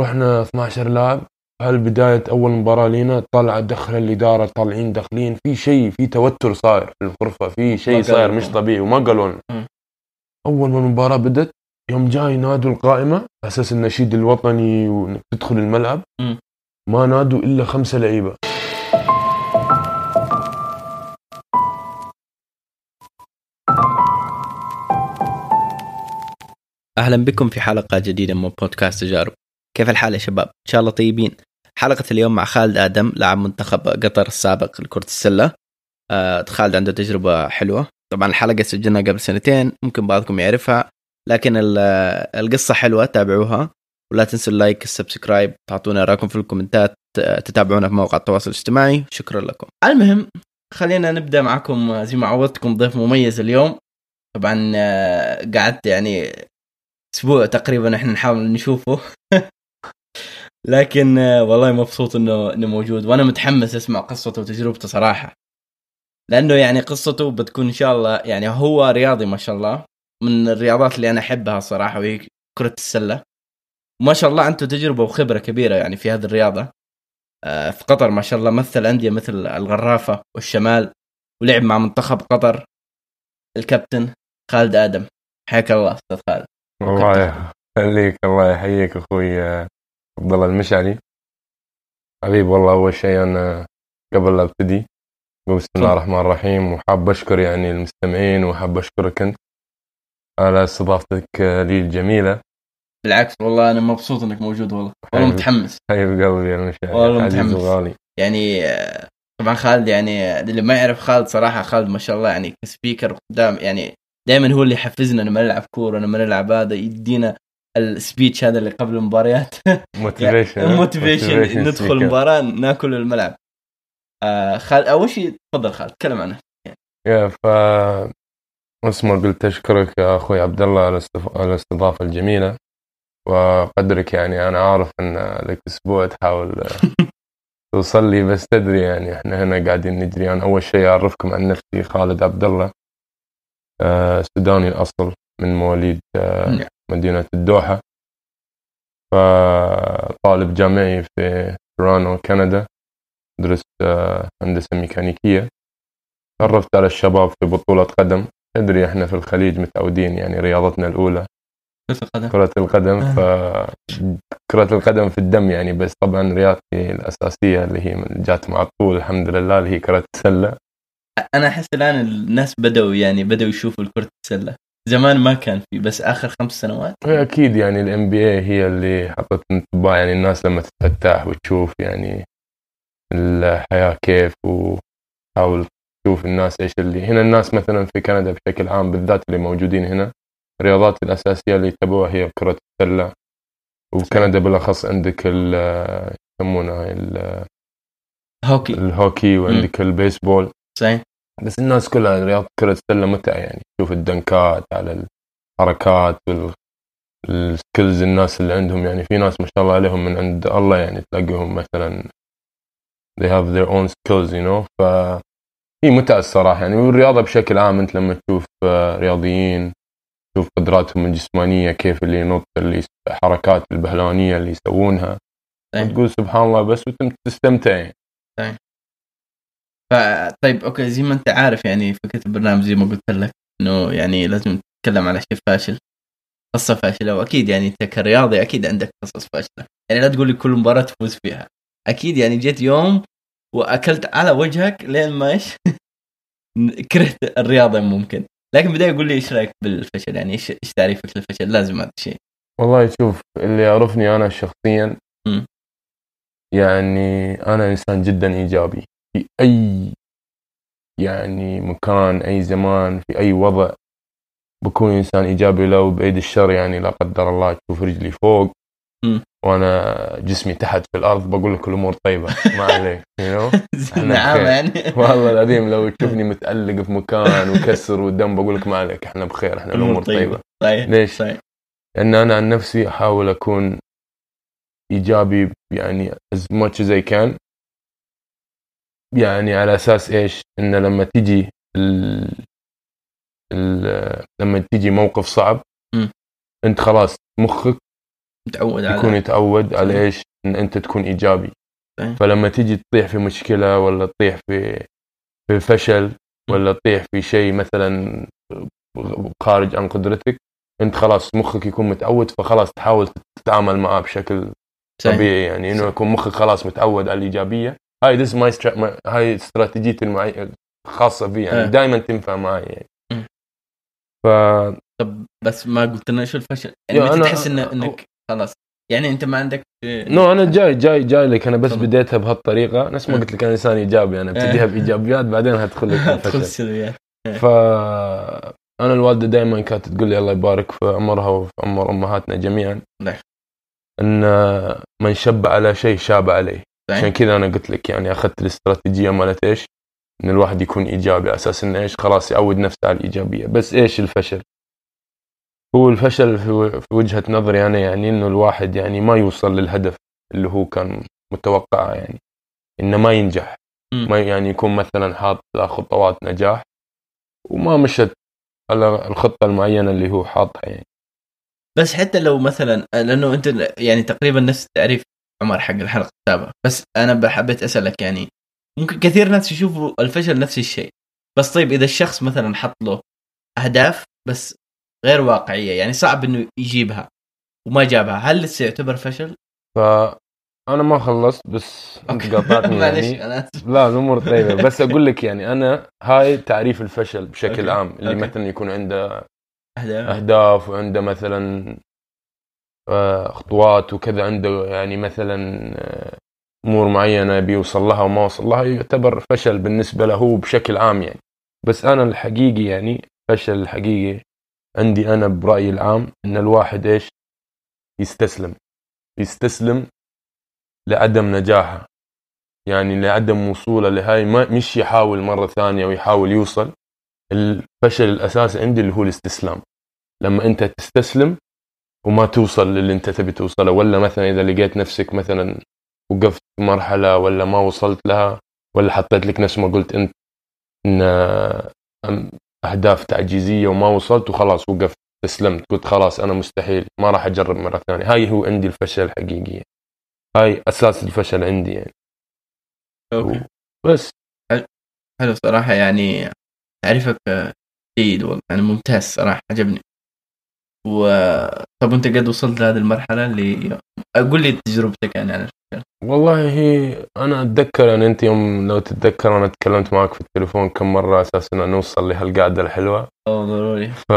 رحنا 12 لاعب هالبداية أول مباراة لينا طلع دخل الإدارة طالعين داخلين في شيء في توتر صاير في الغرفة في شيء صاير مش. طبيعي وما قالوا لنا. أول ما المباراة بدت يوم جاي نادوا القائمة على أساس النشيد الوطني وإنك تدخل الملعب. ما نادوا إلا خمسة لعيبة أهلا بكم في حلقة جديدة من بودكاست تجارب كيف الحال يا شباب؟ إن شاء الله طيبين. حلقة اليوم مع خالد آدم لاعب منتخب قطر السابق لكرة السلة. آه، خالد عنده تجربة حلوة. طبعا الحلقة سجلناها قبل سنتين ممكن بعضكم يعرفها لكن ال- القصة حلوة تابعوها ولا تنسوا اللايك ال subscribe تعطونا رأيكم في الكومنتات آه، تتابعونا في مواقع التواصل الاجتماعي. شكرا لكم. المهم خلينا نبدأ معكم آه، زي ما عودتكم ضيف مميز اليوم. طبعا آه، قعدت يعني أسبوع تقريبا إحنا نحاول نشوفه. لكن آه، والله مبسوط إنه إنه موجود. وأنا متحمس أسمع قصته وتجربته صراحة. لأنه يعني قصته بتكون إن شاء الله يعني هو رياضي ما شاء الله. من الرياضات اللي أنا أحبها صراحة وهي كرة السلة. ما شاء الله عنده تجربة وخبرة كبيرة يعني في هذه الرياضة. آه، في قطر ما شاء الله مثل أندية مثل الغرافة والشمال ولعب مع منتخب قطر. الكابتن خالد آدم. حياك الله أستاذ خالد. الله يخليك الله يحييك أخوي. آه، عبد الله المشعلي. حبيب والله أول شيء أنا قبل لا أبتدي بسم الله الرحمن الرحيم وحاب أشكر يعني المستمعين وحاب أشكرك أنت على استضافتك لي الجميلة. بالعكس والله أنا مبسوط إنك موجود والله. والله. متحمس. حبيب قلبي يا المشعلي. والله متحمس. وغالي. يعني طبعا خالد يعني اللي ما يعرف خالد صراحة خالد ما شاء الله يعني ك speaker قدام يعني دائما هو اللي يحفزنا لما نلعب كورة لما نلعب هذا يدينا ال speech هذا اللي قبل المباريات. motivation motivation ندخل المباراة ناكل الملعب. آه خالد أول شيء تفضل خالد تكلم عنه. يا ف اسمه قلت أشكرك يا أخوي عبد الله على الاستضافة الجميلة. وقدرك يعني أنا عارف إن لك أسبوع تحاول توصل لي بس تدري يعني إحنا هنا قاعدين نجري أنا أول شيء أعرفكم عن نفسي خالد عبد الله آه، سوداني الأصل. من مواليد آه، نعم. مدينة الدوحة. فطالب جامعي في تورونتو كندا درست آه، هندسة ميكانيكية. تعرفت على الشباب في بطولة قدم. تدري إحنا في الخليج متعودين يعني رياضتنا الأولى. كرة القدم. كرة القدم ف آه. كرة القدم في الدم يعني بس طبعا رياضتي الأساسية اللي هي جات مع الطول الحمد لله اللي هي كرة السلة. أنا أحس الآن الناس بدأوا يعني بدأوا يشوفوا كرة السلة. زمان ما كان في بس آخر خمس سنوات؟ هي أكيد يعني الام بي اي هي اللي حطت انطباع يعني الناس لما تتفتح وتشوف يعني الحياة كيف وتحاول تشوف الناس إيش اللي هنا الناس مثلا في كندا بشكل عام بالذات اللي موجودين هنا الرياضات الأساسية اللي يتبعوها هي كرة السلة. وكندا بالأخص عندك ال يسمونها ال- هوكي. الهوكي وعندك البيسبول. صحيح. بس الناس كلها رياضة كرة السلة متعة يعني. تشوف الدنكات على الحركات وال skills الناس اللي عندهم يعني. في ناس ما شاء الله عليهم من عند الله يعني تلاقيهم مثلا they have their own skills you know. ف هي متعة الصراحة يعني. والرياضة بشكل عام أنت لما تشوف رياضيين تشوف قدراتهم الجسمانية كيف اللي ينط اللي حركات البهلوانية اللي يسوونها صحيح. وتقول سبحان الله بس وتم تستمتع يعني. ف طيب أوكي زي ما أنت عارف يعني فكره البرنامج زي ما قلت لك إنه يعني لازم نتكلم على شيء فاشل قصة فاشلة وأكيد يعني أنت كرياضي أكيد عندك قصص فاشلة. يعني لا تقول لي كل مباراة تفوز فيها. أكيد يعني جيت يوم وأكلت على وجهك لين ما إيش؟ كرهت الرياضة ممكن. لكن بداية يقول لي إيش رأيك بالفشل؟ يعني إيش إيش تعريفك للفشل؟ لازم هذا الشيء. والله شوف اللي يعرفني أنا شخصيا مم. يعني أنا إنسان جدا إيجابي. في أي يعني مكان أي زمان في أي وضع بكون إنسان إيجابي لو بايد الشر يعني لا قدر الله تشوف رجلي فوق. وأنا جسمي تحت في الأرض بقول لك الأمور طيبة ما عليك you know? نعم. يعني والله العظيم لو تشوفني متألق في مكان وكسر والدم بقول لك ما عليك إحنا بخير إحنا الأمور طيبة صحيح ليش؟ لأن أنا عن نفسي أحاول أكون إيجابي يعني as much as I can يعني على أساس إيش إن لما تيجي ال... ال... لما تيجي موقف صعب م. أنت خلاص مخك متعود على يكون يتعود. على إيش إن أنت تكون إيجابي صحيح. فلما تيجي تطيح في مشكلة ولا تطيح في في فشل ولا تطيح في شيء مثلا خارج عن قدرتك أنت خلاص مخك يكون متعود فخلاص تحاول تتعامل معاه بشكل صحيح. طبيعي يعني إنه يكون مخك خلاص متعود على الإيجابية هاي this my هاي استراتيجيتي المعي... الخاصة في يعني آه. دائما تنفع معي يعني. ف طب بس ما قلت لنا شو الفشل يعني متى أنا- تحس إن إنك خلاص يعني أنت ما عندك نو أنا جاي جاي جاي لك أنا بس. بديتها بهالطريقة نفس ما آه. قلت لك أنا إنسان إيجابي أنا ابتديها آه. بإيجابيات بعدين هدخل لك تدخل بالفشل السلبيات ف أنا الوالدة دائما كانت تقول لي الله يبارك في عمرها وفي عمر أمهاتنا جميعا نعم. إن من شب على شيء شاب عليه. عشان كذا أنا قلت لك يعني أخذت الاستراتيجية مالت إيش؟ إن الواحد يكون إيجابي على أساس انه إيش؟ خلاص يعود نفسه على الإيجابية، بس إيش الفشل؟ هو الفشل في وجهة نظري أنا يعني إنه الواحد يعني ما يوصل للهدف اللي هو كان متوقعه يعني إنه ما ينجح. ما يعني يكون مثلا حاط خطوات نجاح وما مشت على الخطة المعينة اللي هو حاطها يعني بس حتى لو مثلا لأنه أنت يعني تقريبا نفس تعريف عمر حق الحلقة السابقه بس أنا حبيت أسألك يعني ممكن كثير ناس يشوفوا الفشل نفس الشيء. بس طيب إذا الشخص مثلا حط له أهداف بس غير واقعية يعني صعب إنه يجيبها وما جابها هل لسه يعتبر فشل؟ فانا ما خلصت بس أنت قاطعتني يعني. أنا آسف. لا الأمور طيبة. بس أقول لك يعني أنا هاي تعريف الفشل بشكل okay. عام اللي أوكي. مثلا يكون عنده أهداف. أهداف وعنده مثلا خطوات وكذا عنده يعني مثلا آه، أمور معينة بيوصل لها وما وصل لها يعتبر فشل بالنسبة له بشكل عام يعني. بس أنا الحقيقي يعني فشل الحقيقي عندي أنا برأيي العام إن الواحد إيش؟ يستسلم. يستسلم لعدم نجاحه. يعني لعدم وصوله لهاي ما مش يحاول مرة ثانية ويحاول يوصل. الفشل الأساسي عندي اللي هو الاستسلام. لما أنت تستسلم وما توصل للي انت تبي توصله ولا مثلا إذا لقيت نفسك مثلا وقفت في مرحلة ولا ما وصلت لها ولا حطيت لك نفس ما قلت أنت إن أهداف تعجيزية وما وصلت وخلاص وقفت استسلمت قلت خلاص أنا مستحيل ما راح أجرب مرة ثانية. هاي هو عندي الفشل الحقيقي هاي أساس الفشل عندي يعني. أوكي. بس حلو. صراحة يعني تعريفك جيد والله يعني ممتاز صراحة عجبني. و طب انت قد وصلت لهذه المرحلة اللي قول لي تجربتك يعني عن الفشل والله هي أنا أتذكر يعني أنت يوم لو تتذكر أنا تكلمت معك في التليفون كم مرة أساس ان نوصل لهالقعده الحلوة. أو ضروري. ف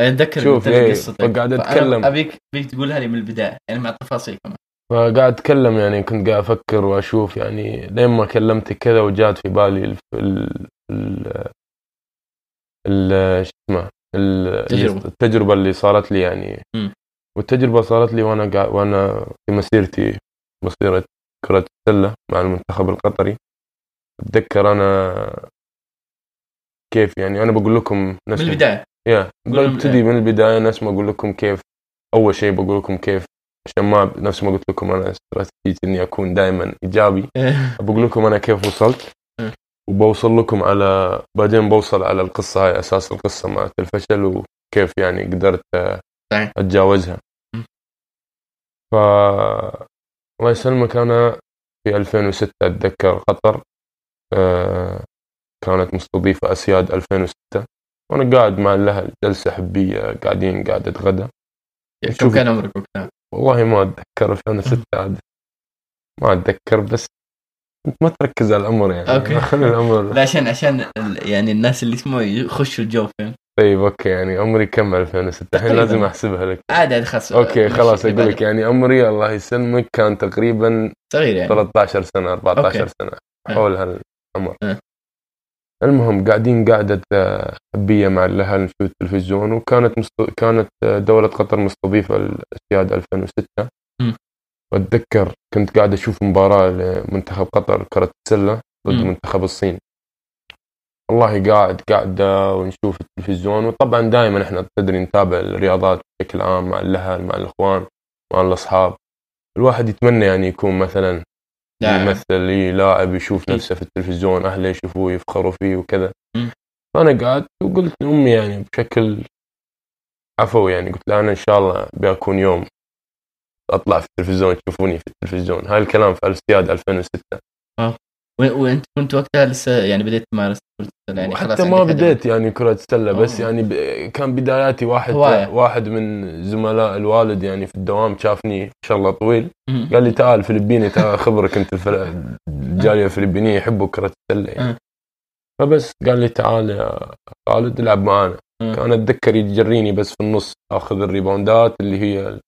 أتذكر شوف، إيه، قصتك. فقاعد فأنا أتكلم. أبيك أبيك تقولها لي من البداية يعني مع التفاصيل كمان. فقاعد أتكلم يعني كنت قاعد أفكر وأشوف يعني لين ما كلمتك كذا وجات في بالي ال ال ال ال شو اسمه ال- تجربة. التجربة اللي صارت لي يعني مم. والتجربة صارت لي وأنا وأنا في مسيرتي مسيرة كرة السلة مع المنتخب القطري أتذكر أنا كيف يعني أنا بقول لكم نفس من البداية يا قول من البداية نفس ما أقول لكم كيف أول شيء بقول لكم كيف عشان ما نفس ما قلت لكم أنا استراتيجيتي إني أكون دائما إيجابي بقول لكم أنا كيف وصلت. وبوصل لكم على بعدين بوصل على القصة هاي أساس القصة مالت الفشل وكيف يعني قدرت م. ف الله يسلمك أنا في 2006 أتذكر قطر آه، كانت مستضيفة أسياد 2006 وأنا قاعد مع الأهل جلسة حبية قاعدين قاعد أتغدى كم. كان عمرك وقتها؟ والله ما أتذكر 2006 عاد ما أتذكر بس ما تركز على العمر يعني okay. خلي العمر لا عشان عشان يعني الناس اللي يسمعوا يخشوا الجو فين طيب okay يعني عمري كم 2006 الحين. لازم أحسبها لك عادي عادي خلاص okay خلاص أقول لك. يعني عمري الله يسلمك كان تقريبا صغير يعني 13 سنة 14 okay. سنة أه. حول هالعمر أه. المهم قاعدين قعدة آه، حبية مع الأهل نشوف التلفزيون وكانت مست... كانت آه، دولة قطر مستضيفة الأسياد 2006 مم. وأتذكر كنت قاعد أشوف مباراة لمنتخب قطر كرة السلة ضد. منتخب الصين والله قاعد قاعدة ونشوف التلفزيون وطبعا دائما إحنا تدري نتابع الرياضات بشكل عام مع الأهل مع الإخوان مع الأصحاب الواحد يتمنى يعني يكون مثلا لاعب. يمثل إيه، لاعب يشوف. نفسه في التلفزيون أهله يشوفوه يفخروا فيه وكذا. فانا قاعد وقلت لأمي يعني بشكل عفوا يعني قلت له أنا إن شاء الله بيكون يوم أطلع في التلفزيون تشوفوني في التلفزيون هاي الكلام في السياد 2006 و- وأنت كنت وقتها لسه يعني بديت تمارس كرة السلة يعني حتى ما بديت يعني كرة السلة بس أوه. يعني ب... كان بداياتي واحد هواية. واحد من زملاء الوالد يعني في الدوام شافني ما شاء الله طويل مم. قال لي تعال فلبيني تعال خبرك أنت الفل... الجاليه الفلبينيه يحبوا كرة السلة يعني أه. فبس قال لي تعال يا خالد العب معانا أه. كان أتذكر يجريني بس في النص آخذ الريباوندات اللي هي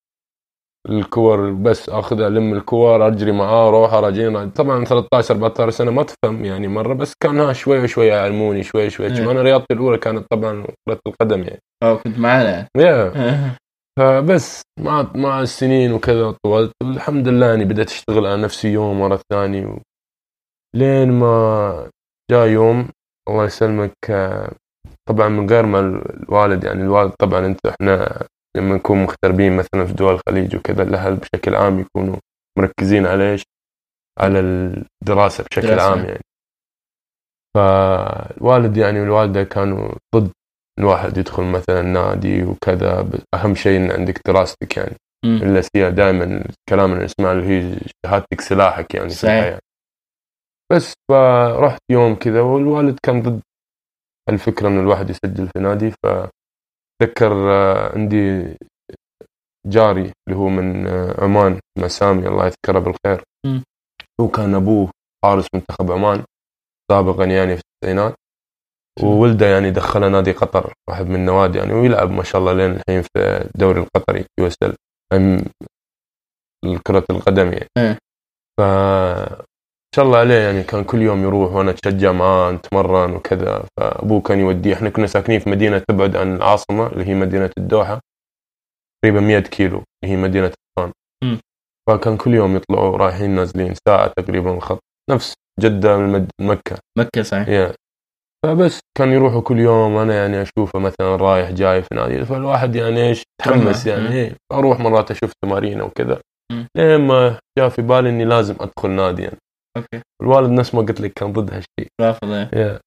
الكور بس اخذها ألم الكور أجري معاه أروح اراجع طبعا 13 14 سنة ما تفهم يعني مرة بس كان ها شوي شوي يعلموني شوي شوي إيه. أنا رياضتي الأولى كانت طبعا كرة القدم يعني. آه كنت معانا يعني. يا. فبس مع مع السنين وكذا طولت الحمد لله يعني بدأت أشتغل على نفسي يوم ورا الثاني. و... لين ما جاء يوم الله يسلمك آه، طبعا من غير ما الوالد يعني الوالد طبعا أنت إحنا لما نكون مغتربين مثلا في دول الخليج وكذا الأهل بشكل عام يكونوا مركزين على إيش؟ على الدراسة بشكل دراسة. عام يعني فالوالد يعني والوالدة كانوا ضد الواحد يدخل مثلا نادي وكذا أهم شيء إن عندك دراستك يعني. إلا هي دائما الكلام اللي نسمعه اللي هي شهادتك سلاحك يعني في صحيح. الحياة بس فرحت يوم كذا والوالد كان ضد الفكرة إن الواحد يسجل في نادي فتذكر آه، عندي جاري اللي هو من آه، عمان اسمه سامي الله يذكره بالخير. هو كان أبوه حارس منتخب عمان سابقا يعني في التسعينات وولده يعني دخله نادي قطر واحد من النوادي يعني ويلعب ما شاء الله لين الحين في الدوري القطري QSL كرة القدم يعني إيه. ف ما شاء الله عليه يعني كان كل يوم يروح وأنا اتشجع معاه نتمرن وكذا. فأبوه كان يوديه إحنا كنا ساكنين في مدينة تبعد عن العاصمة اللي هي مدينة الدوحة تقريبا 100 كيلو اللي هي مدينة مم. فكان كل يوم يطلعوا رايحين نازلين ساعة تقريبا الخط. نفس جدة من مد- مكة. مكة صحيح. yeah. فبس كان يروحوا كل يوم أنا يعني أشوفه مثلا رايح جاي في نادي. فالواحد يعني إيش؟ تحمس. يعني. أروح مرات أشوف تمارين وكذا. لين ما جاء في بالي إني لازم أدخل نادي يعني. أوكي. الوالد نفس ما قلت لك كان ضد هالشيء. رافض إيه. يا.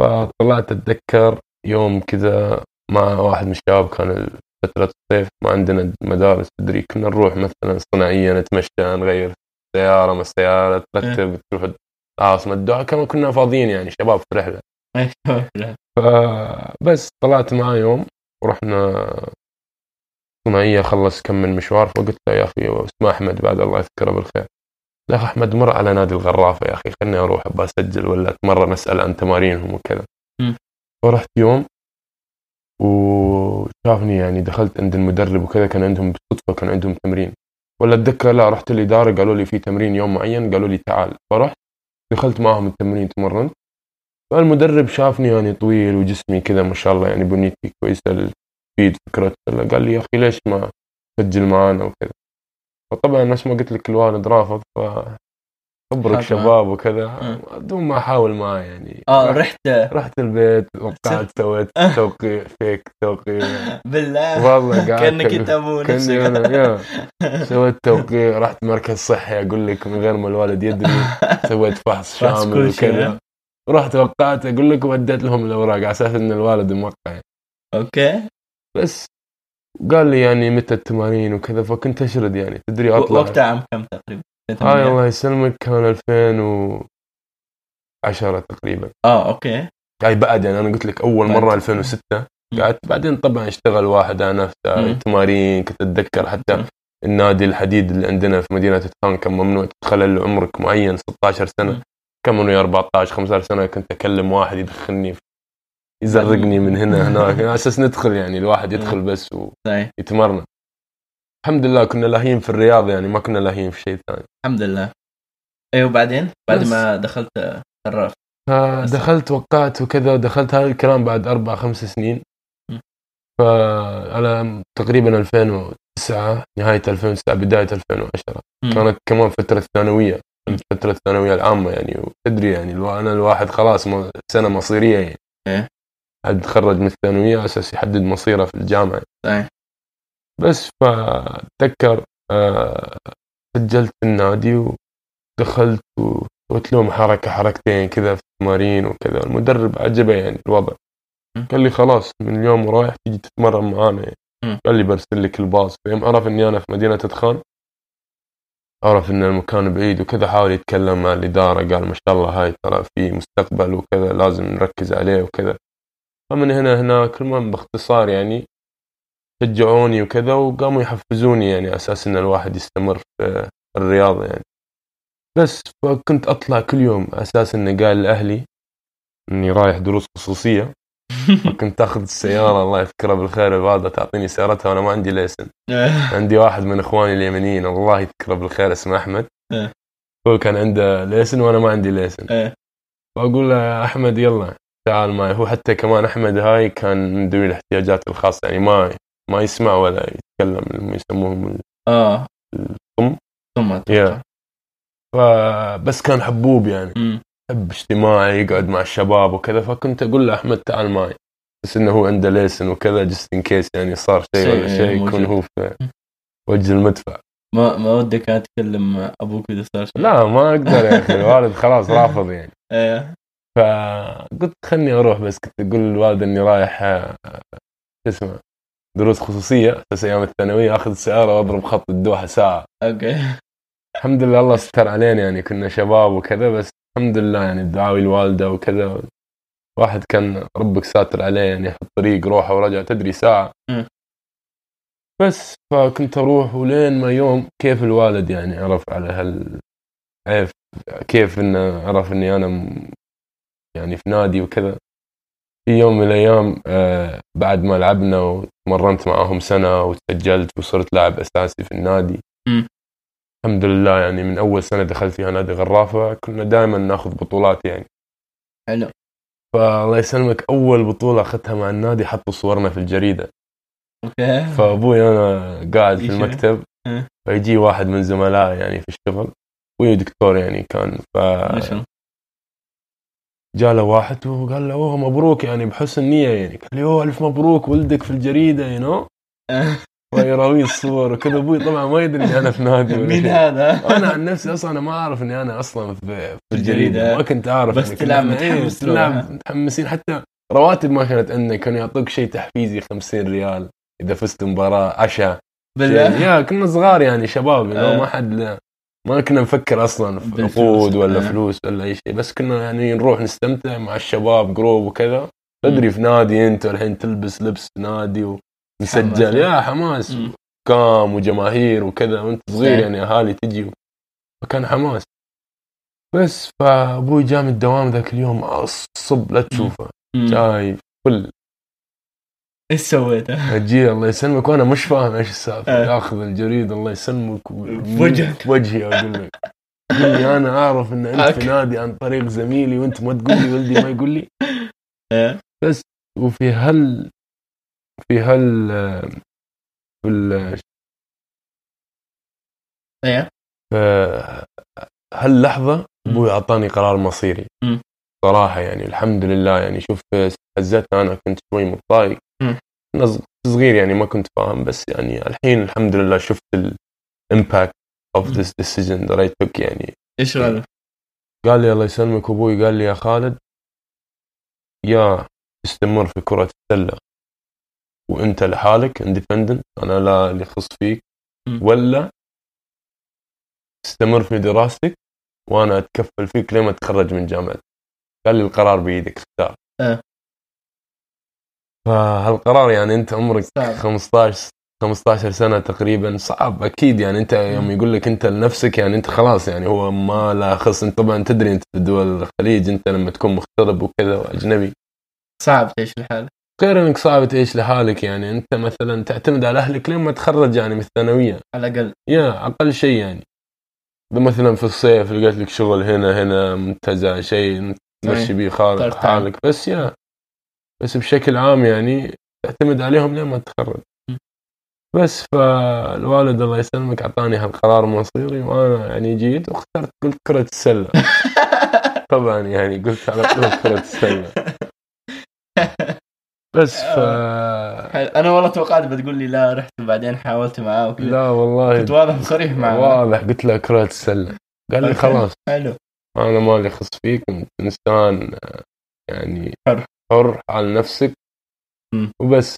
فطلعت أتذكر يوم كذا مع واحد من الشباب كان فترة الصيف ما عندنا مدارس تدري كنا نروح مثلا صناعية نتمشى نغير سيارة ما السيارة ترتب تروح العاصمة الدوحة كما كنا فاضيين يعني شباب في رحلة. إيه. فبس طلعت معاه يوم ورحنا صناعية خلص كم من مشوار فقلت له يا أخي اسمه أحمد بعد الله يذكره بالخير. أخي أحمد مر على نادي الغرافة يا أخي خلني أروح أبغى أسجل ولا أتمرن أسأل عن تمارينهم وكذا. مم. فرحت يوم وشافني يعني دخلت عند المدرب وكذا كان عندهم بالصدفة كان عندهم تمرين. ولا أتذكر لا رحت الإدارة قالوا لي في تمرين يوم معين قالوا لي تعال. فرحت دخلت معهم التمرين تمرنت. فالمدرب شافني يعني طويل وجسمي كذا ما شاء الله يعني بنيتي كويسة الفيد فكرة قال لي يا أخي ليش ما تسجل معانا وكذا. فطبعا نفس ما قلت لك الوالد رافض ف خبرك. شباب وكذا. بدون ما احاول معاه يعني. آه رحت, رحت. البيت وقعت سويت توقيع فيك توقيع. بالله. والله قاعد كأنك أنت أبو نفسك. سويت توقيع رحت مركز صحي أقول لك من غير ما الوالد يدري. سويت فحص شامل وكذا. ها؟ رحت وقعت أقول لك وديت لهم الأوراق على أساس إن الوالد موقع. okay. بس. قال لي يعني متى التمارين وكذا فكنت أشرد يعني تدري أطلع وقتها عام كم تقريبا؟ هاي الله يسلمك كان 2010 تقريبا آه okay هاي بعد يعني أنا قلت لك أول بعد. مرة 2006 قعدت بعدين طبعا اشتغل واحد مم. تمارين كنت أتذكر حتى مم. النادي الحديد اللي عندنا في مدينة تتخان كان ممنوع تدخل عمرك معين 16 سنة مم. كم من 14 15 سنة كنت أكلم واحد يدخلني في- يزرقني من هنا هناك على أساس ندخل يعني الواحد يدخل بس ويتمرن الحمد لله كنا لاهين في الرياض يعني ما كنا لاهين في شيء ثاني الحمد لله أيوه بعدين بعد بس. ما دخلت صراف فدخلت وقعت وكذا ودخلت هذا الكلام بعد أربع خمس سنين. فعلى تقريبا 2009 نهاية 2009 بداية 2010 م. كانت كمان فترة الثانوية م. فترة الثانوية العامة يعني وتدري يعني أنا الواحد خلاص م- سنة مصيرية يعني إيه. حد تخرج من الثانوية أساس يحدد مصيره في الجامعة. صحيح. بس فأتذكر آه، سجلت في النادي ودخلت وسويت لهم حركة حركتين كذا في التمارين وكذا. المدرب عجبه يعني الوضع. قال لي خلاص من اليوم ورايح تيجي تتمرن معانا يعني. قال لي برسل لك الباص. يوم عرف إني أنا في مدينة ادخان عرف إن المكان بعيد وكذا حاول يتكلم مع الإدارة. قال ما شاء الله هاي ترى في مستقبل وكذا لازم نركز عليه وكذا. فمن هنا هناك المهم باختصار يعني شجعوني وكذا وقاموا يحفزوني يعني على أساس إن الواحد يستمر في الرياضة يعني. بس فكنت أطلع كل يوم على أساس انه قال لأهلي إني رايح دروس خصوصية. فكنت تاخذ السيارة الله يذكره بالخير الوالده تعطيني سيارتها وأنا ما عندي ليسن. عندي واحد من إخواني اليمنيين الله يذكره بالخير اسمه أحمد. إيه. هو كان عنده ليسن وأنا ما عندي ليسن. إيه. فأقول له يا أحمد يلا. تعال معي. هو حتى كمان أحمد هاي كان من ذوي الاحتياجات الخاصة. يعني ما ما يسمع ولا يتكلم اللي يسموهم آه. ثم؟ ثم يا فبس كان حبوب يعني. حب اجتماعي يقعد مع الشباب وكذا. فكنت أقول له أحمد تعال معي. بس إنه هو عنده license وكذا just in case يعني صار شيء ولا شيء يكون. هو في وجه المدفع. ما ما ودك تكلم أبوك إذا صار شيء. لا ما أقدر يا أخي. الوالد خلاص رافض يعني. إيه فقلت خلني أروح بس كنت أقول للوالد إني رايح آه، شو اسمه دروس خصوصية أساس أيام الثانوية أخذ السياره وأضرب خط الدوحة ساعة. okay. الحمد لله الله ستر علينا يعني كنا شباب وكذا بس الحمد لله يعني دعاوي الوالدة وكذا واحد كان ربك ساتر عليه يعني في الطريق روحه ورجع تدري ساعة. مم. بس فكنت أروح ولين ما يوم كيف الوالد يعني عرف على هال كيف إنه عرف إني أنا م- يعني في نادي وكذا. في يوم من الأيام آه بعد ما لعبنا وتمرنت معاهم سنة وسجلت وصرت لاعب أساسي في النادي. مم. الحمد لله يعني من أول سنة دخلت فيها نادي غرافة كنا دائما ناخذ بطولات يعني. حلو. فالله يسلمك أول بطولة أخذتها مع النادي حطوا صورنا في الجريدة. okay. فأبوي أنا قاعد في يشوف. المكتب. أه. فيجي واحد من زملائي يعني في الشغل. أبوي دكتور يعني كان. ف ما شاء الله جاء له واحد وقال له أوه مبروك يعني بحسن نية يعني قال لي أوه ألف مبروك ولدك في الجريدة you know. ويراوي الصور وكذا أبوي طبعا ما يدري إني أنا في نادي ولا مين. هذا؟ أنا عن نفسي أصلا أنا ما أعرف إني أنا أصلا في. الجريدة ما كنت أعرف بس يعني تلعب متحمس. متحمسين حتى رواتب ما كانت عندنا كانوا يعطوك شيء تحفيزي 50 ريال إذا فزت مباراة عشاء بالله يا كنا صغار يعني شباب يعني آه. ما حد ما كنا نفكر أصلا في. نقود ولا آه. فلوس ولا أي شيء بس كنا يعني نروح نستمتع مع الشباب جروب وكذا تدري في نادي انت الحين تلبس لبس نادي. ونسجل يا حماس مم. كام وجماهير وكذا وأنت صغير إيه. يعني أهالي تجي فكان حماس بس فأبوي جاء من الدوام ذاك اليوم الصب لا تشوفه. جاي فل إيش سويت؟ أجي الله يسلمك وأنا مش فاهم إيش السالفة آه. ياخذ الجريده الله يسلمك وجهك. وجهي أقول لك يقول لي أنا أعرف إن أنت في. نادي عن طريق زميلي وأنت ما تقول لي ولدي ما يقول لي إيه. وفي هال في هال في ال- إيه في هاللحظة أبوي أعطاني قرار مصيري. صراحة يعني الحمد لله يعني شوف هزتنا أنا كنت شوي متضايق ص- صغير يعني ما كنت فاهم بس يعني الحين الحمد لله شفت ال impact of. this decision that I took يعني إيش غلط؟ قال لي الله يسلمك أبوي قال لي يا خالد يا تستمر في كرة السلة وأنت لحالك اندبندنت أنا لا اللي يخص فيك. ولا تستمر في دراستك وأنا أتكفل فيك لما تخرج من جامعتك قال لي القرار بيدك اختار أه. فهالقرار يعني انت عمرك صعب. 15 15 سنة تقريبا صعب أكيد يعني انت يوم. يقول لك انت لنفسك يعني انت خلاص يعني هو ما لا خص انت طبعا تدري انت في دول الخليج انت لما تكون مغترب وكذا وأجنبي صعب تعيش لحالك غير انك صعب تعيش لحالك يعني انت مثلا تعتمد على أهلك لما تخرج يعني من الثانوية على الأقل يا أقل شيء يعني مثلا في الصيف لقيت لك شغل هنا هنا منتزه شيء تمشي. بيه ترتاح. حالك بس يا بس بشكل عام يعني تعتمد عليهم لما تتخرج م. بس فالوالد الله يسلمك أعطاني هالقرار مصيري وأنا يعني جيت واخترت قلت كرة السلة. طبعا يعني قلت على طول كرة السلة. بس ف أنا والله توقعت بتقول لي لا رحت وبعدين حاولت معاه وكذا. لا والله. كنت واضح وصريح معاه. واضح. قلت له كرة السلة. قال لي. خلاص. حلو. أنا ما لي خص فيك أنت إنسان يعني حر. حر على نفسك. وبس.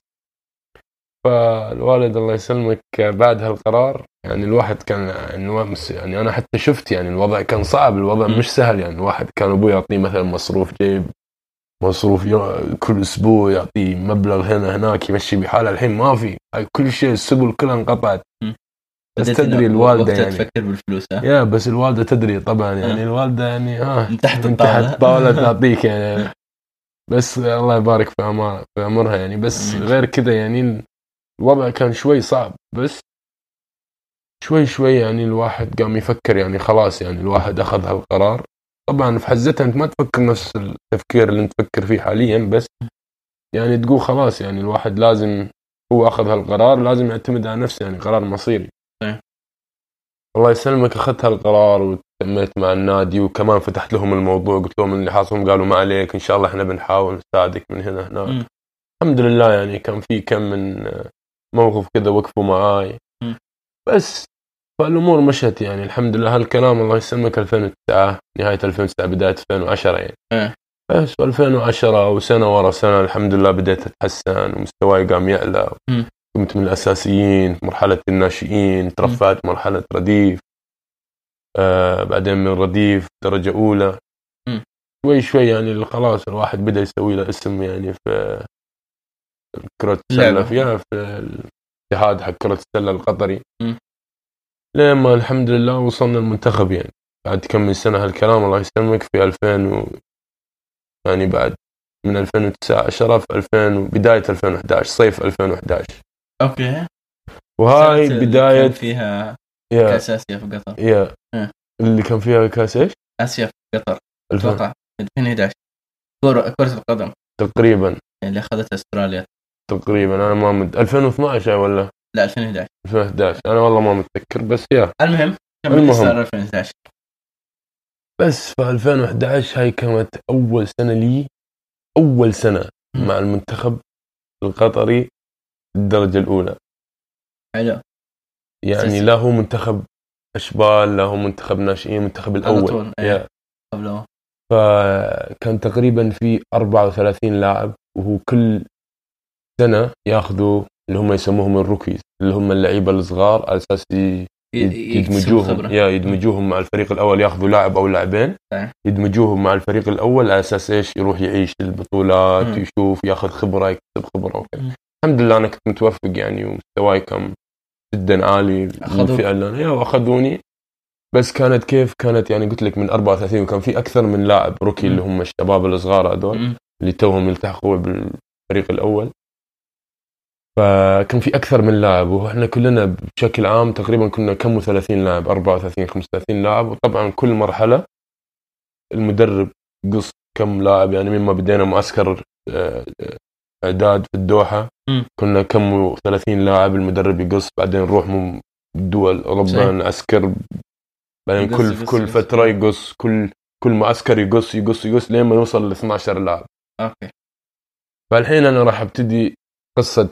فالوالد الله يسلمك بعد هالقرار يعني الواحد كان يعني يعني أنا حتى شفت يعني الوضع كان صعب الوضع. مش سهل. يعني الواحد كان أبوي يعطيه مثلا مصروف جيب مصروف كل أسبوع يعطيه مبلغ هنا هناك يمشي بحاله. الحين ما في. كل شيء السبل كلها انقطعت. بس تدري الوالدة يعني. تفكر بالفلوس ها؟ يا بس الوالدة تدري طبعا. يعني آه. الوالدة يعني ها من تحت من. تحت الطاولة تعطيك يعني. بس الله يبارك في عمرها في عمرها يعني. بس. غير كذا يعني الوضع كان شوي صعب. بس شوي شوي يعني الواحد قام يفكر يعني خلاص يعني الواحد أخذ هالقرار. طبعا في حزتها أنت ما تفكر نفس التفكير اللي أنت تفكر فيه حاليا. بس يعني تقول خلاص يعني الواحد لازم هو أخذ هالقرار لازم يعتمد على نفسه يعني قرار مصيري. الله يسلمك أخذت هالقرار وتميت مع النادي وكمان فتحت لهم الموضوع قلت لهم اللي حاصلهم قالوا ما عليك إن شاء الله إحنا بنحاول نساعدك من هنا هنا مم. الحمد لله يعني كان في كم من موقف كذا وقفوا معاي مم. بس فالأمور مشت يعني الحمد لله هالكلام الله يسلمك 2009 نهاية 2009 بداية 2010 يعني إيه. بس 2010 وسنة ورا سنة الحمد لله بديت أتحسن ومستواي قام يعلى. كنت من الأساسيين في مرحلة الناشئين ترفعت مرحلة رديف آه بعدين من رديف درجة أولى. مم. شوي شوي يعني خلاص الواحد بدأ يسوي له اسم يعني في كرة السلة في الاتحاد حق كرة السلة القطري. مم. لين ما الحمد لله وصلنا المنتخب يعني. بعد كم من سنة هالكلام الله يسلمك في 2000 و يعني بعد من 2009 10 في 2000 و- بداية 2011 صيف 2011 أوكي. وهاي بداية فيها كأس آسيا في قطر. يا. اللي كان فيها كاس إيش؟ آسيا في قطر. 2000 أتوقع 2011 كرة كرة القدم. تقريبا. اللي أخذتها أستراليا. تقريبا. أنا ما مد 2012 ولا؟ لا 2011 2011 أنا والله ما متذكر بس يا. المهم كم المهم. صار 2011 بس في 2011 هاي كانت أول سنة لي أول سنة مم. مع المنتخب القطري الدرجة الأولى. حلو. يعني. لا هو منتخب أشبال لا هو منتخب ناشئين منتخب الأول طول، إيه. فكان تقريبا في 34 لاعب وهو كل سنة ياخذوا اللي هم يسموهم الروكيز اللي هم اللعيبة الصغار على أساس يدمجوهم. يا يدمجوهم مع الفريق الأول ياخذوا لاعب أو لاعبين. يدمجوهم مع الفريق الأول على أساس إيش يروح يعيش البطولات. يشوف ياخذ خبرة يكتسب خبرة وكذا. الحمد لله أنا كنت متوفق يعني ومستواي كان جدا عالي أخذوك. الفئه اللي أنا وأخذوني بس كانت كيف كانت يعني قلت لك من 34 وكان في أكثر من لاعب روكي. اللي هم الشباب الصغار هذول. اللي توهم يلتحقوا بالفريق الأول فكان في أكثر من لاعب وإحنا كلنا بشكل عام تقريبا كنا كم 30 لاعب 34 35 لاعب وطبعا كل مرحلة المدرب قص كم لاعب يعني مما بدينا معسكر آه، آه، إعداد في الدوحة مم. كنا كم 30 لاعب المدرب يقص بعدين نروح من دول. أوروبا نعسكر بعدين كل يقص- كل. فترة يقص كل كل معسكر يقص يقص يقص لين ما نوصل ل 12 لاعب أوكي فالحين أنا راح أبتدي قصة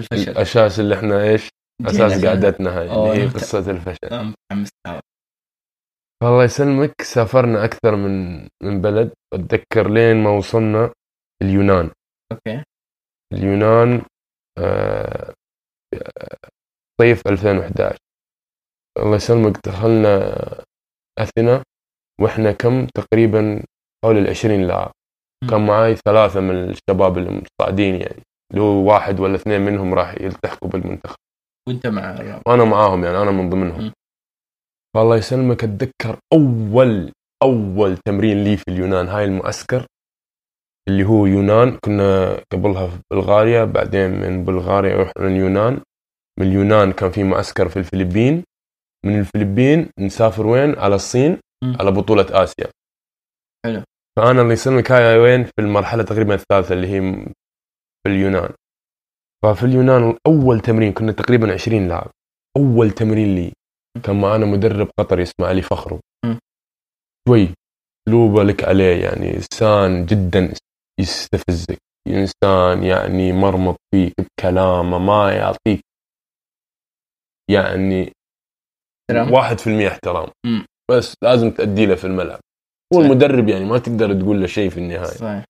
الفشل الاساس اللي إحنا إيش أساس. قعدتنا هاي اللي هي قصة الفشل. الله يسلمك سافرنا أكثر من من بلد أتذكر لين ما وصلنا اليونان أوكي اليونان آه، آه، صيف 2011 الله يسلمك دخلنا أثينا وإحنا كم؟ تقريبا حول ال 20 لاعب كان معاي ثلاثة من الشباب المصاعدين يعني. هو واحد ولا اثنين منهم راح يلتحقوا بالمنتخب. وأنت مع وأنا معاهم يعني أنا من ضمنهم. م. فالله يسلمك أتذكر أول أول تمرين لي في اليونان هاي المعسكر. اللي هو يونان. كنا قبلها في بلغاريا بعدين من بلغاريا رحنا اليونان. من اليونان كان في معسكر في الفلبين. من الفلبين نسافر وين؟ على الصين م. على بطولة آسيا. حلو. فأنا الله يسلمك هاي وين؟ في المرحلة تقريبا الثالثة اللي هي في اليونان. ففي اليونان أول تمرين كنا تقريبا 20 لاعب. أول تمرين لي كان معنا مدرب قطري اسمه علي فخرو. شوي أسلوبه لك عليه يعني إنسان جدا يستفزك انسان يعني مرمط فيك بكلامه ما يعطيك يعني احترام. واحد في المية احترام م. بس لازم تأدي له في الملعب هو صحيح. المدرب يعني ما تقدر تقول له شيء في النهاية صحيح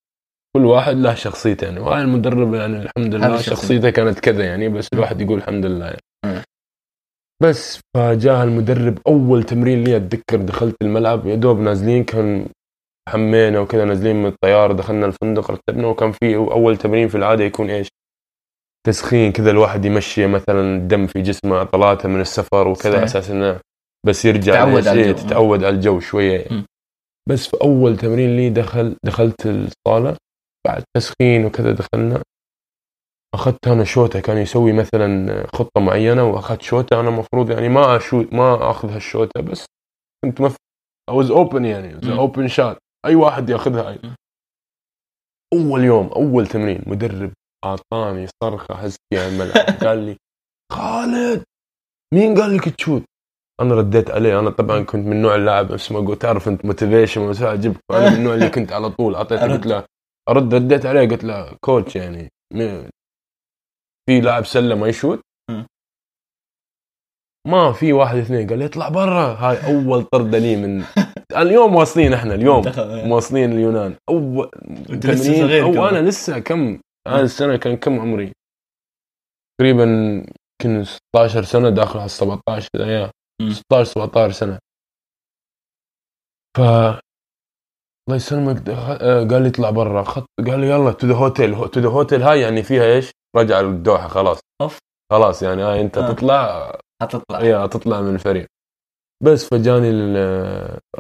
كل واحد له شخصيته يعني وهاي المدرب يعني الحمد لله. شخصيته كانت كذا يعني بس الواحد يقول الحمد لله يعني. بس فجاء المدرب أول تمرين لي أتذكر دخلت الملعب يا دوب نازلين كان حمينا وكذا نازلين من الطيارة دخلنا الفندق رتبنا وكان في أول تمرين في العادة يكون إيش؟ تسخين كذا الواحد يمشي مثلا الدم في جسمه عضلاته من السفر وكذا. أساس إنه بس يرجع تتعود إيش؟ على إيه، الجو. تتعود على الجو شوية يعني. بس في أول تمرين لي دخل دخلت الصالة بعد تسخين وكذا دخلنا أخذت أنا شوطه كان يسوي مثلا خطة معينة وأخذت شوطه أنا المفروض يعني ما اشوت ما أخذ هالشوطه بس كنت مف I was open يعني مم. open shot أي واحد يأخذها أي. مم. أول يوم أول تمرين مدرب أعطاني صرخة هزتي على الملعب قال لي خالد مين قال لك تشوت؟ أنا رديت عليه أنا طبعا كنت من نوع اللاعب اسمه قلت تعرف أنت motivation اجيبك أنا من النوع اللي كنت على طول أعطيته قلت له أرد رديت عليه قلت له كوتش يعني في لاعب سله ما يشوت. ما في واحد اثنين قال لي اطلع برا هاي أول طرده لي من اليوم واصلين إحنا اليوم مواصلين اليونان. أول وأنت لسه صغير أو كمان. أنا لسه كم أنا السنة كان كم عمري؟ تقريبا يمكن 16 سنة داخل على 17 يا مم. 16 17 سنة. ف الله يسلمك آه، قال لي اطلع برا. خط قال لي يلا to the hotel to the hotel هاي يعني فيها إيش؟ رجع للدوحة خلاص. أوف. خلاص يعني هاي أنت آه. تطلع. حتطلع يا تطلع من الفريق. بس فجاني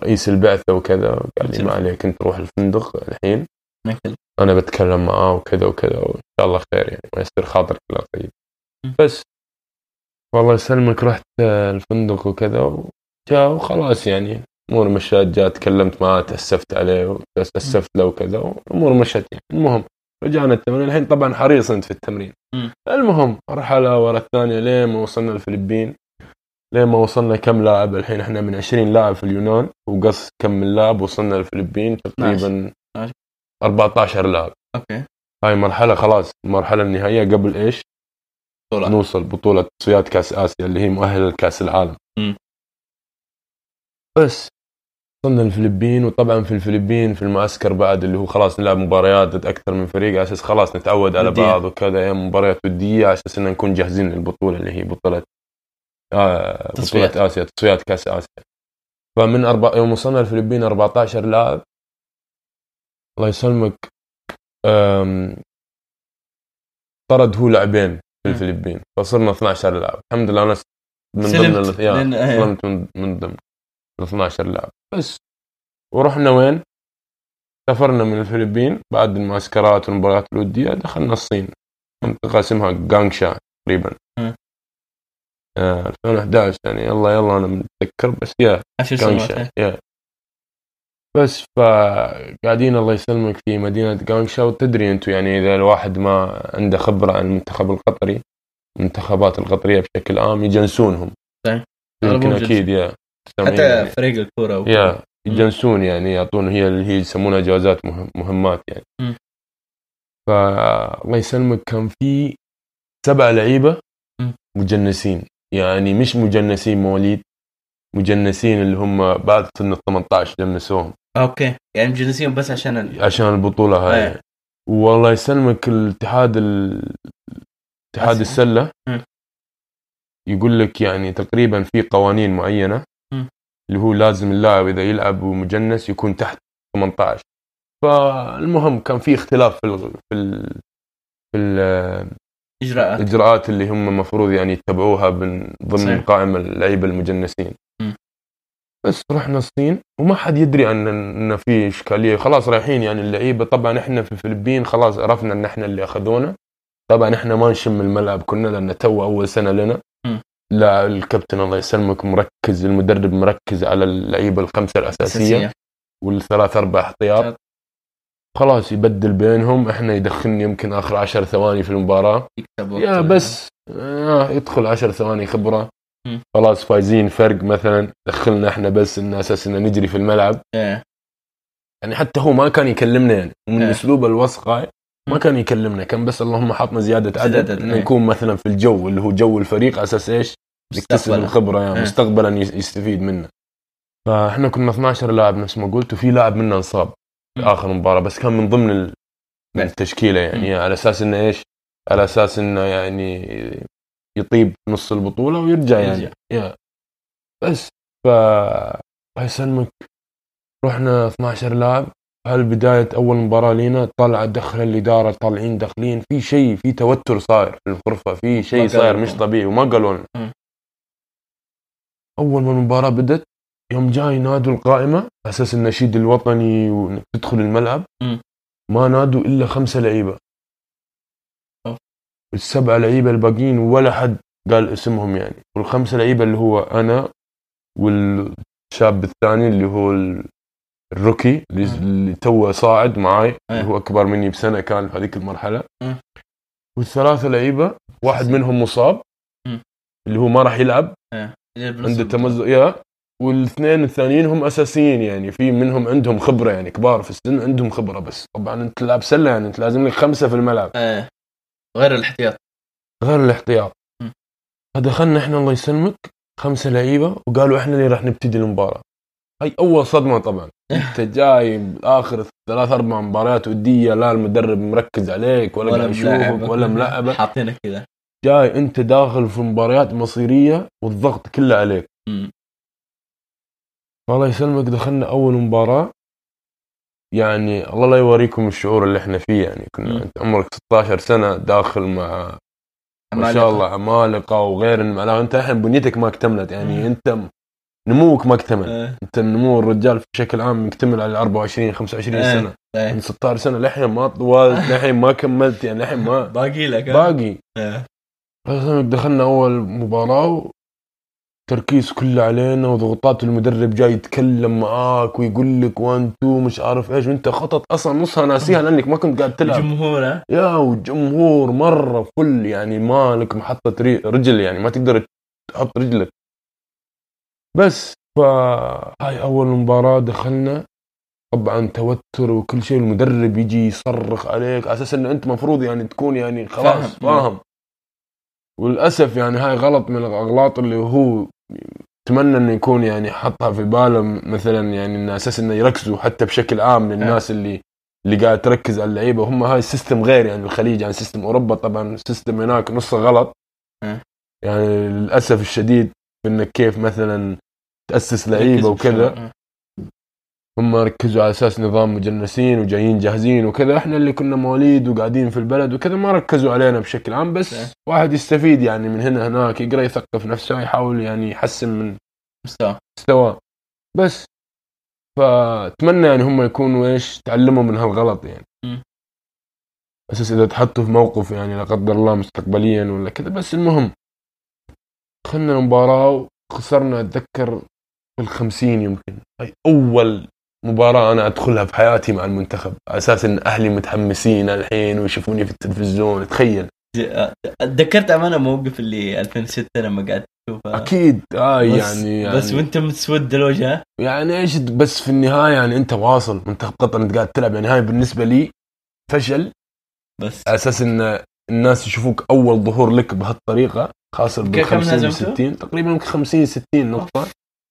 رئيس البعثة وكذا قال لي ما عليك انت روح الفندق الحين. مثل أنا بتكلم معاه وكذا وكذا وإن شاء الله خير يعني ما يصير خاطرك لا طيب. بس. والله يسلمك رحت الفندق وكذا وجاء وخلاص يعني. امور مشات جاء تكلمت معاه تأسفت عليه تأسفت له وكذا والأمور مشت يعني. المهم رجعنا التمرين. الحين طبعا حريص أنت في التمرين. المهم مرحله ورا الثانية لين ما وصلنا الفلبين. لين ما وصلنا كم لاعب الحين إحنا من 20 لاعب في اليونان وقص كم من لاعب وصلنا الفلبين تقريبا 12. 14 لاعب أوكي هاي مرحلة خلاص المرحلة النهائية قبل إيش؟ بطولة. نوصل بطولة تصفيات كأس آسيا اللي هي مؤهلة لكأس العالم. مم. بس وصلنا الفلبين وطبعا في الفلبين في المعسكر بعد اللي هو خلاص نلعب مباريات ضد أكثر من فريق على أساس خلاص نتعود على. بعض وكذا مباريات ودية على أساس إن نكون جاهزين للبطولة اللي هي بطولة آه تصفيات. بطولة آسيا تصفيات كأس آسيا. فمن أربع يوم وصلنا الفلبين 14 لاعب الله يسلمك أم... طرد هو لاعبين في. الفلبين فصرنا 12 لاعب الحمد لله أنا من ضمن سلمت إيه. سلمت من, من ضمن ال 12 لاعب بس ورحنا وين؟ سافرنا من الفلبين بعد المعسكرات والمباريات الودية دخلنا الصين منطقة اسمها جانغشا تقريبا. آه 2011 يعني يلا يلا أنا متذكر بس يا عشر سنوات يا بس فقاعدين الله يسلمك في مدينة جانغشا وتدري أنتم يعني إذا الواحد ما عنده خبرة عن المنتخب القطري المنتخبات القطرية بشكل عام يجنسونهم صحيح. يمكن أكيد يا حتى يعني. فريق الكورة وكذا. يا يجنسون يعني يعطون هي اللي هي يسمونها جوازات مهم مهمات يعني. فالله يسلمك كان في سبع لعيبة مم. مجنسين يعني مش مجنسين مواليد مجنسين اللي هم بعد سن ال 18 جنسوهم أوكي يعني مجلسين بس عشان ال... عشان البطولة هاي أيه. والله يسلمك الاتحاد ال... اتحاد. السلة مم. يقول لك يعني تقريبا في قوانين معينة مم. اللي هو لازم اللاعب إذا يلعب ومجنس يكون تحت 18 فالمهم كان في اختلاف في ال... في ال... في إجراءات. الاجراءات اللي هم المفروض يعني يتبعوها من ضمن صحيح. قائمة اللعيبة المجنسين. مم. بس رحنا الصين وما حد يدري إن إن في إشكالية. خلاص رايحين يعني اللعيبة طبعا إحنا في الفلبين خلاص عرفنا إن إحنا اللي أخذونا. طبعا إحنا ما نشم الملعب كنا لأن تو أول سنة لنا. مم. لا الكابتن الله يسلمك مركز المدرب مركز على اللعيبة الخمسة الأساسية اساسيه والثلاث أربع احتياط. خلاص يبدل بينهم إحنا يدخلني يمكن آخر عشر ثواني في المباراة يا بس آه يدخل عشر ثواني خبرة. خلاص فايزين فرق مثلا دخلنا إحنا بس إن أساس ان نجري في الملعب إيه. يعني حتى هو ما كان يكلمنا يعني ومن إيه. اسلوب الوسخ هاي ما. كان يكلمنا كان بس اللهم حطنا زيادة عدد زيادة، انه إيه. نكون مثلا في الجو اللي هو جو الفريق أساس إيش؟ مستقبلاً. الخبرة يعني. مستقبلا يس- يستفيد منه فإحنا كنا 12 لاعب نفس ما قلت وفي لاعب منا انصاب. آخر مباراة بس كان من ضمن. التشكيله يعني على أساس إنه إيش؟ على أساس إنه يعني يطيب نص البطولة ويرجع يعني يرجع. يا بس ف الله يسلمك رحنا 12 لاعب هالبداية أول مباراة لينا طلع دخل الإدارة طالعين داخلين في شيء في توتر صاير في الغرفة في شيء صاير. مش طبيعي وما قالوا لنا. أول ما المباراة بدت يوم جاي نادوا القائمة على أساس النشيد الوطني وإنك تدخل الملعب مم. ما نادوا إلا خمسة لعيبة أوف. السبعة لعيبة الباقيين ولا حد قال اسمهم يعني والخمسة لعيبة اللي هو أنا والشاب الثاني اللي هو ال- الروكي اللي, توه صاعد معاي أيه. اللي هو أكبر مني بسنة كان في هذيك المرحلة مم. والثلاثة لعيبة واحد منهم مصاب. اللي هو ما راح يلعب بنص عنده. تمزق يا والاثنين الثانيين هم أساسيين يعني في منهم عندهم خبرة يعني كبار في السن عندهم خبرة بس. طبعا أنت تلعب سلة يعني أنت لازم لك خمسة في الملعب. إيه غير الاحتياط. غير الاحتياط. فدخلنا إحنا الله يسلمك خمسة لعيبة وقالوا إحنا اللي راح نبتدي المباراة. هاي أول صدمة طبعا. أنت جاي آخر ثلاث أربع مباريات ودية لا المدرب مركز عليك ولا, قاعد يشوفك ولا ملعبك. حاطينك كذا جاي أنت داخل في مباريات مصيرية والضغط كله عليك. الله يسلمك دخلنا أول مباراة يعني الله لا يوريكم الشعور اللي إحنا فيه يعني كنا. أنت عمرك 16 سنة داخل مع ما شاء الله عمالقه وغير المعلقه أنت الحين بنيتك ما اكتملت يعني مم. أنت نموك ما اكتمل إيه أنت نمو الرجال بشكل عام مكتمل على 24 25 إيه. سنة إيه من 16 سنة للحين ما طولت للحين ما كملت يعني للحين ما باقي لك ها؟ باقي يسلمك دخلنا أول مباراة تركيز كله علينا وضغوطات المدرب جاي يتكلم معاك ويقول لك وان تو مش عارف إيش وأنت خطط أصلا نصها ناسيها لأنك ما كنت قاعد تلعب الجمهور ها؟ يا والجمهور مرة فل يعني مالك محطة رجل يعني ما تقدر تحط رجلك بس فهاي أول مباراة دخلنا طبعا توتر وكل شيء المدرب يجي يصرخ عليك على أساس ان أنت مفروض يعني تكون يعني خلاص فاهم. فاهم وللأسف يعني هاي غلط من الأغلاط اللي هو أتمنى انه يكون يعني حطها في باله مثلا يعني انه أساس إنه يركزوا حتى بشكل عام للناس اللي اللي قاعد تركز على اللعيبة. هم هاي ال system غير يعني الخليج يعني system أوروبا. طبعا ال system هناك نصه غلط. يعني للأسف الشديد في إنك كيف مثلا تأسس لعيبة وكذا. هم ركزوا على أساس نظام مجنسين وجايين جاهزين وكذا. إحنا اللي كنا مواليد وقاعدين في البلد وكذا ما ركزوا علينا بشكل عام بس صحيح. واحد يستفيد يعني من هنا هناك يقرأ يثقف نفسه يحاول يعني يحسن من مستوى. مستواه. بس فأتمنى يعني هم يكونوا إيش تعلموا من هالغلط يعني. مم. أساس إذا تحطوا في موقف يعني لا قدر الله مستقبليا ولا كذا بس المهم دخلنا المباراة وخسرنا أتذكر في الخمسين يمكن. هاي أول مباراة أنا أدخلها في حياتي مع المنتخب. على أساس إن أهلي متحمسين الحين ويشوفوني في التلفزيون. تخيل. تذكرت أمانة موقف اللي 2006 لما قعدت تشوفها أكيد. آه بس يعني, يعني بس وأنت متسود الوجه؟ يعني إيش بس في النهاية يعني أنت واصل. منتخب قطر أنت قاعد تلعب. يعني هاي بالنسبة لي فشل. بس. على أساس إن الناس يشوفوك أول ظهور لك بهالطريقة خاصه بال كم 50 هزمتوا؟ 60 تقريبا يمكن 50 60 نقطة.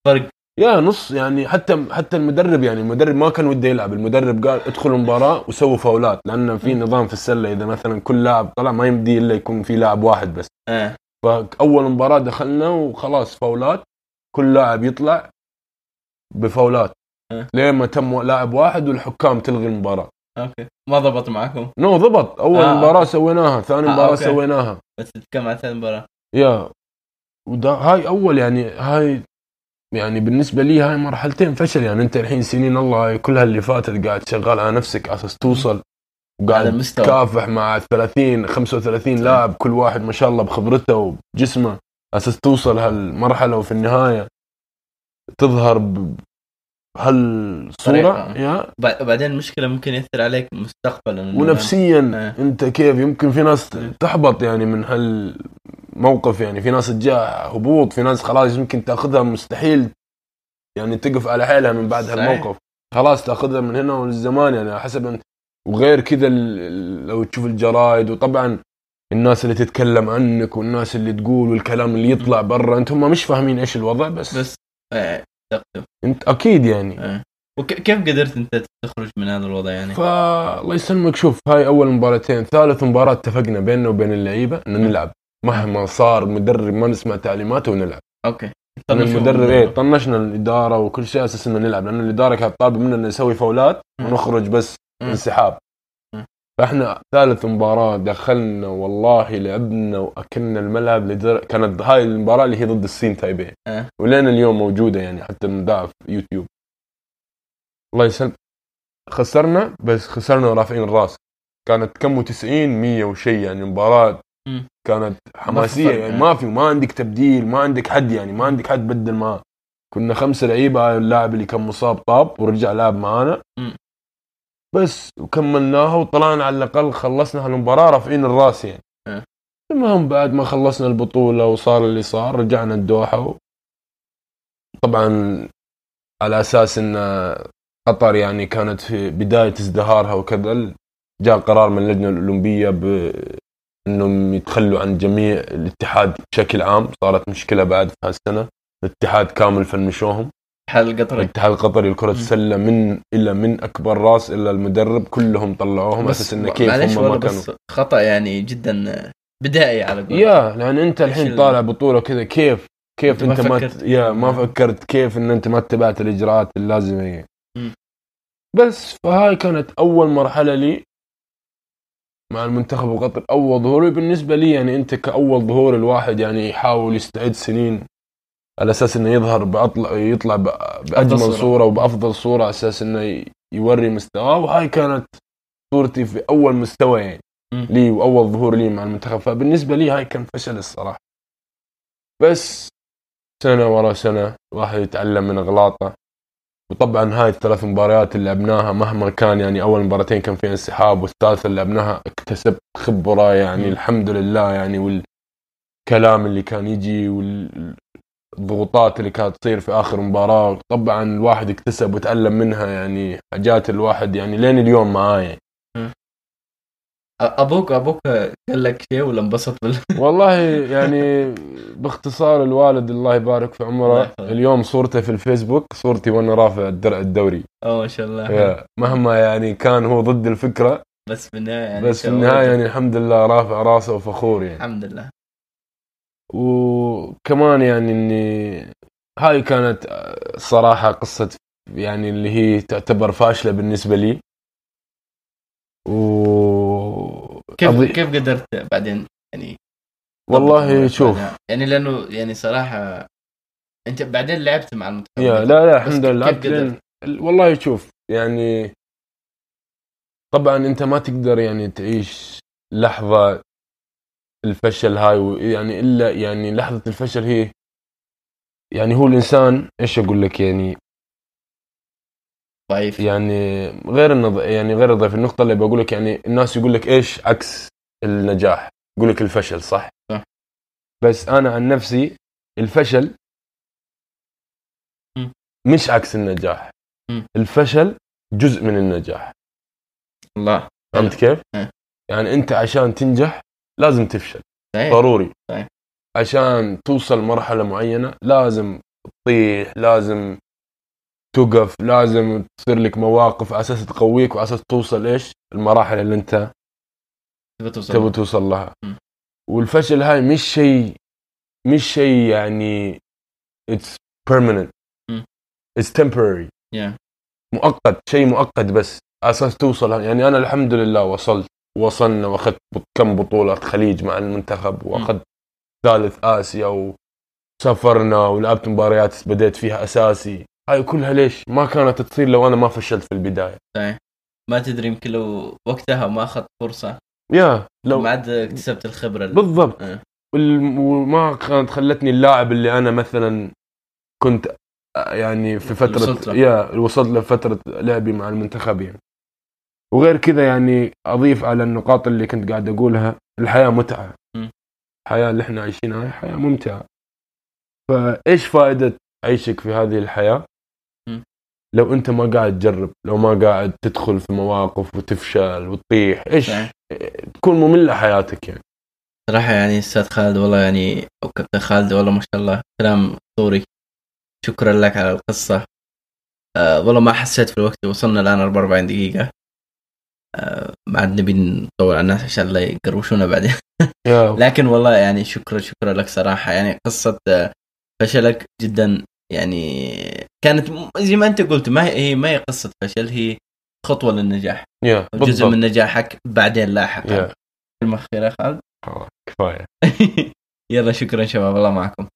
فرق. يا نص يعني حتى حتى المدرب يعني المدرب ما كان وده يلعب. المدرب قال ادخل المباراة وسووا فاولات لأن في نظام في السلة إذا مثلا كل لاعب طلع ما يمدي إلا يكون في لاعب واحد بس. إيه فأول مباراة دخلنا وخلاص فاولات كل لاعب يطلع بفاولات. أه. لين ما تم لاعب واحد والحكام تلغي المباراة. okay. ما ضبط معكم؟ no ضبط. أول آه. آه. مباراه سويناها ثاني آه، مباراة okay. سويناها. بس تتكلم عن المباراه يا وده هاي أول يعني هاي يعني بالنسبة لي هاي مرحلتين فشل. يعني انت الحين سنين الله كلها اللي فاتت قاعد شغال على نفسك على أساس توصل. وقاعد تكافح مع 30 35 لاعب كل واحد ما شاء الله بخبرته وبجسمه على أساس توصل هالمرحلة. وفي النهاية تظهر بهالصورة. يا. وبعدين المشكلة ممكن يأثر عليك مستقبلا. ونفسيا إيه. انت كيف؟ يمكن في ناس تحبط يعني من هالموقف يعني. في ناس تجاه هبوط في ناس خلاص يمكن تأخذها مستحيل. يعني تقف على حيلها من بعد صحيح. هالموقف. خلاص تأخذها من هنا وللزمان يعني. حسب أنت. وغير كذا لو تشوف الجرايد وطبعا الناس اللي تتكلم عنك والناس اللي تقول والكلام اللي يطلع برا انت هم مش فاهمين إيش الوضع بس, بس تقدم انت أكيد يعني. إيه وكيف قدرت أنت تخرج من هذا الوضع يعني؟ فالله يسلمك. شوف هاي أول مباراتين. ثالث مباراة اتفقنا بيننا وبين اللعيبة إنه نلعب. مهما صار مدرب ما نسمع تعليماته ونلعب okay لأن طنشوا المدرب إيه طنشنا الإدارة وكل شيء أساس إنه نلعب لأن الإدارة كانت طالبة منا إنه نسوي فاولات. ونخرج بس. انسحاب. فإحنا ثالث مباراة دخلنا والله لعبنا وأكلنا الملعب لدر... كانت هاي المباراة اللي هي ضد الصين تايبيه أه. ولين اليوم موجودة يعني حتى مذاع في يوتيوب الله يسلم خسرنا بس خسرنا رافعين الرأس كانت كم 90 100 وشيء يعني مباراة. كانت حماسية يعني. ما في ما عندك تبديل ما عندك حد يعني ما عندك حد بدل معاه كنا خمسه لعيبة اللاعب اللي كان مصاب طاب ورجع لعب معانا. بس وكملناها وطلعنا على الأقل خلصنا هالمباراة رافعين الرأس يعني. المهم بعد ما خلصنا البطولة وصار اللي صار رجعنا الدوحة و... طبعا على أساس إن قطر يعني كانت في بداية ازدهارها وكذا جاء قرار من اللجنة الأولمبية ب إنهم يتخلوا عن جميع الاتحاد بشكل عام. صارت مشكلة بعد في هالسنة. الاتحاد كامل فنشوهم حال القطري. الاتحاد القطري لكره مم. السله من إلى من أكبر راس إلى المدرب. كلهم طلعوهم. بس أساس انه كيف معليش هم ما كانوا. بس خطأ يعني جدا بدائي على قولتك. يا لأن أنت إيش الحين ال- طالع بطولة كذا. كيف؟ كيف أنت أنت ما ما فكرت. ت... يا ما. فكرت كيف إن أنت ما اتبعت الإجراءات اللازمة. مم. بس فهاي كانت أول مرحلة لي. مع المنتخب وقطر. أول ظهوري بالنسبة لي يعني أنت كأول ظهور الواحد يعني يحاول يستعد سنين على أساس إنه يظهر باطلع يطلع بأجمل صورة. صورة وبأفضل صورة على أساس إنه يوري مستواه. وهاي كانت صورتي في أول مستوى يعني. لي وأول ظهور لي مع المنتخب. فبالنسبة لي هاي كان فشل الصراحة. بس سنة ورا سنة الواحد يتعلم من اغلاطه وطبعا هاي الثلاث مباريات اللي لعبناها مهما كان يعني أول مباراتين كان فيها انسحاب والثالثه اللي لعبناها اكتسبت خبرة يعني. الحمد لله يعني والكلام اللي كان يجي والضغوطات اللي كانت تصير في آخر مباراة طبعا الواحد اكتسب وتعلم منها يعني حاجات الواحد يعني لين اليوم معاه يعني. أبوك أبوك قال لك شيء ولا انبسط بال والله يعني باختصار الوالد الله يبارك في عمره. اليوم صورته في الفيسبوك صورتي وأنا رافع الدرع الدوري. أوه ما شاء الله. يا مهما يعني كان هو ضد الفكرة بس في النهاية يعني بس في النهاية يعني الحمد لله رافع راسه وفخور يعني. الحمد لله. وكمان يعني إني هاي كانت الصراحه قصة يعني اللي هي تعتبر فاشلة بالنسبة لي. و كيف أضي- كيف قدرت بعدين؟ يعني والله شوف. بعدها؟ يعني لأنه يعني صراحة أنت بعدين لعبت مع المنتخب. يا لا لا الحمد لله. والله شوف يعني طبعا أنت ما تقدر يعني تعيش لحظة الفشل هاي يعني إلا يعني لحظة الفشل هي يعني هو الإنسان إيش أقول لك يعني؟ ضعيف يعني غير النظ... يعني غير الضيف النقطة اللي بقول لك يعني الناس يقول لك إيش عكس النجاح؟ يقول لك الفشل صح؟ صح. بس أنا عن نفسي الفشل م. مش عكس النجاح. م. الفشل جزء من النجاح. الله. فهمت كيف؟ إيه. يعني أنت عشان تنجح لازم تفشل. صحيح. ضروري. صحيح. عشان توصل مرحلة معينة لازم تطيح لازم توقف لازم تصير لك مواقف على أساس تقويك وعلى أساس توصل إيش؟ المراحل اللي أنت تبغى توصل تبغى توصل لها. م. والفشل هاي مش شيء مش شيء يعني permanent. م. it's temporary. يا. مؤقت شيء مؤقت بس على أساس توصل. يعني أنا الحمد لله وصلت وصلنا وأخذت كم بطولة خليج مع المنتخب وأخذت ثالث آسيا وسافرنا ولعبت مباريات بديت فيها أساسي. هاي كلها ليش؟ ما كانت تصير لو أنا ما فشلت في البداية. صحيح ما تدري يمكن لو وقتها ما أخذت فرصة. يا لو ما عاد اكتسبت الخبرة اللي- بالضبط. وال- وما كانت خلتني اللاعب اللي أنا مثلا كنت يعني في فترة وصلت. يا وصلت لفتره لعبي مع المنتخب يعني. وغير كذا يعني أضيف على النقاط اللي كنت قاعد أقولها. الحياة متعة. م. الحياة اللي إحنا عايشينها هي حياة ممتعة. فإيش فائدة عيشك في هذه الحياة. لو أنت ما قاعد تجرب لو ما قاعد تدخل في مواقف وتفشل وتطيح إيش. تكون ممله حياتك يعني. صراحة يعني أستاذ خالد والله يعني أو كابتن خالد والله ما شاء الله كلام أسطوري. شكرا لك على القصة. آه والله ما حسيت في الوقت وصلنا الآن 44 دقيقة. آه ما عاد نبي نطول على الناس عشان لا يقروشونا بعدين. لكن والله يعني شكرا شكرا لك صراحة. يعني قصة آه، فشلك جدا يعني كانت زي ما انت قلت ما هي ما هي قصة فشل هي خطوة للنجاح. يا جزء بالضبط. من نجاحك بعدين لاحقا. يا كلمة اخيره يا خالد. خلاص، كفاية. يلا شكرا شباب الله معكم.